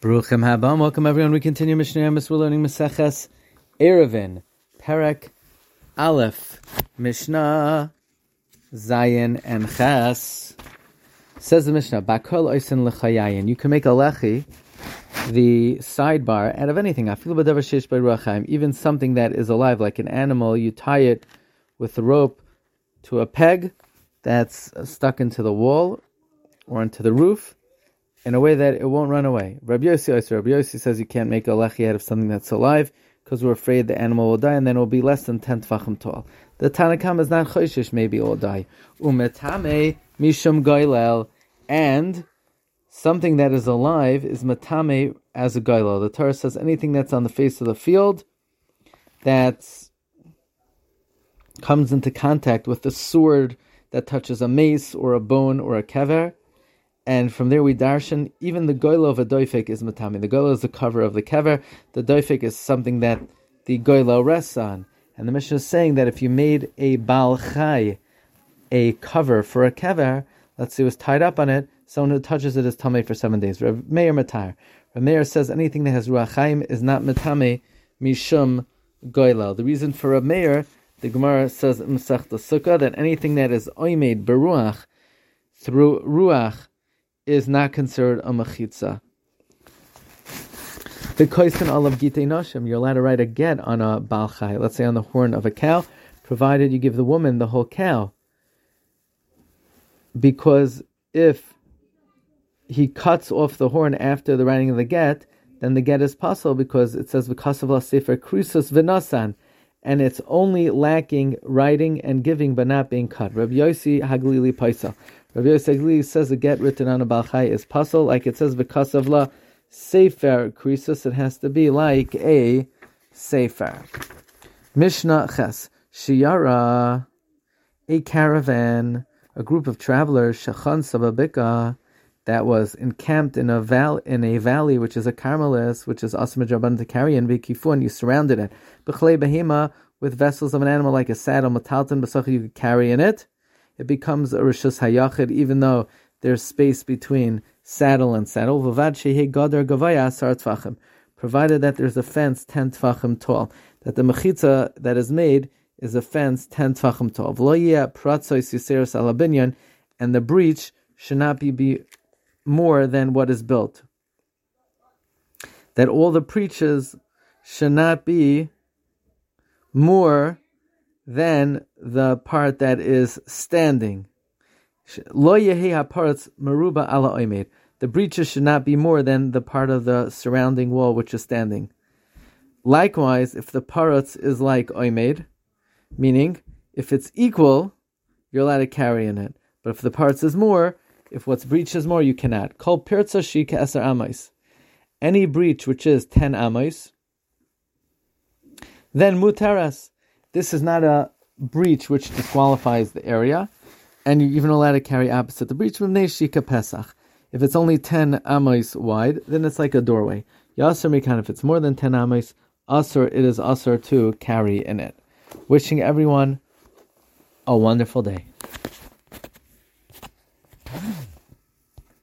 Baruchim Habam. Welcome everyone. We continue Mishnah Amos. We're learning Maseches Erevin, Perek Aleph, Mishnah Zayin and Ches. Says the Mishnah, Bakol Oisin Lechayayin. You can make a lechi, the sidebar, out of anything. Even something that is alive, like an animal, you tie it with a rope to a peg that's stuck into the wall or into the roof in a way that it won't run away. Rabbi Yossi, Rabbi Yossi says you can't make a lechi out of something that's alive because we're afraid the animal will die and then it will be less than 10 tfachim tall. The Tanna Kamma is not choishish, maybe it will die. Umetame mishum goylel, and something that is alive is matame as a goylel. The Torah says anything that's on the face of the field that comes into contact with the sword that touches a mace or a bone or a kever, and from there we darshan, even the goylo of a doifik is matami. The goylo is the cover of the kever. The doifik is something that the goylo rests on. And the Mishnah is saying that if you made a bal chai, a cover for a kever, let's say it was tied up on it, someone who touches it is tame for seven days. Rav Meir matar. Rav Meir says anything that has ruach is not matame mishum goylo. The reason for Rav Meir, the Gemara says in Masech Sukkah that anything that is oimed beruach through ruach is not considered a mechitza. The koisen olav gite noshim, you're allowed to write a get on a balchai, let's say on the horn of a cow, provided you give the woman the whole cow. Because if he cuts off the horn after the writing of the get, then the get is possible because it says v'kasav la sefer krisus v'nasan, and it's only lacking writing and giving but not being cut. Rabbi Yossi Haglili Paisa. Rabbi Yosef says a get written on a balchai is puzzle, like it says because of la sefer krisus. It has to be like a sefer. Mishnah ches shiara, a caravan, a group of travelers shachan sababika that was encamped in a val in a valley which is a carmelis, which is asmajaban to carry and and You surrounded it. B'chlei behema with vessels of an animal like a saddle, matalton b'sach you could carry in it it becomes a rishus hayachid, even though there's space between saddle and saddle. Provided that there's a fence ten tfachim tall, that the mechitza that is made is a fence ten tfachim tall. And the breach should not be, be more than what is built. That all the breaches should not be more than the part that is standing. Lo parts maruba ala oimed. The breaches should not be more than the part of the surrounding wall which is standing. Likewise, if the parts is like oimed, meaning if it's equal, you're allowed to carry in it. But if the parts is more, if what's breached is more, you cannot. Kol pirza shika eser amais. Any breach which is ten amais, then mutaras this is not a breach which disqualifies the area, and you're even allowed to carry opposite the breach from Neshika Pesach. If it's only 10 amos wide, then it's like a doorway. Yasser Mikan, if it's more than 10 amos, Asr, it is Asr to carry in it. Wishing everyone a wonderful day.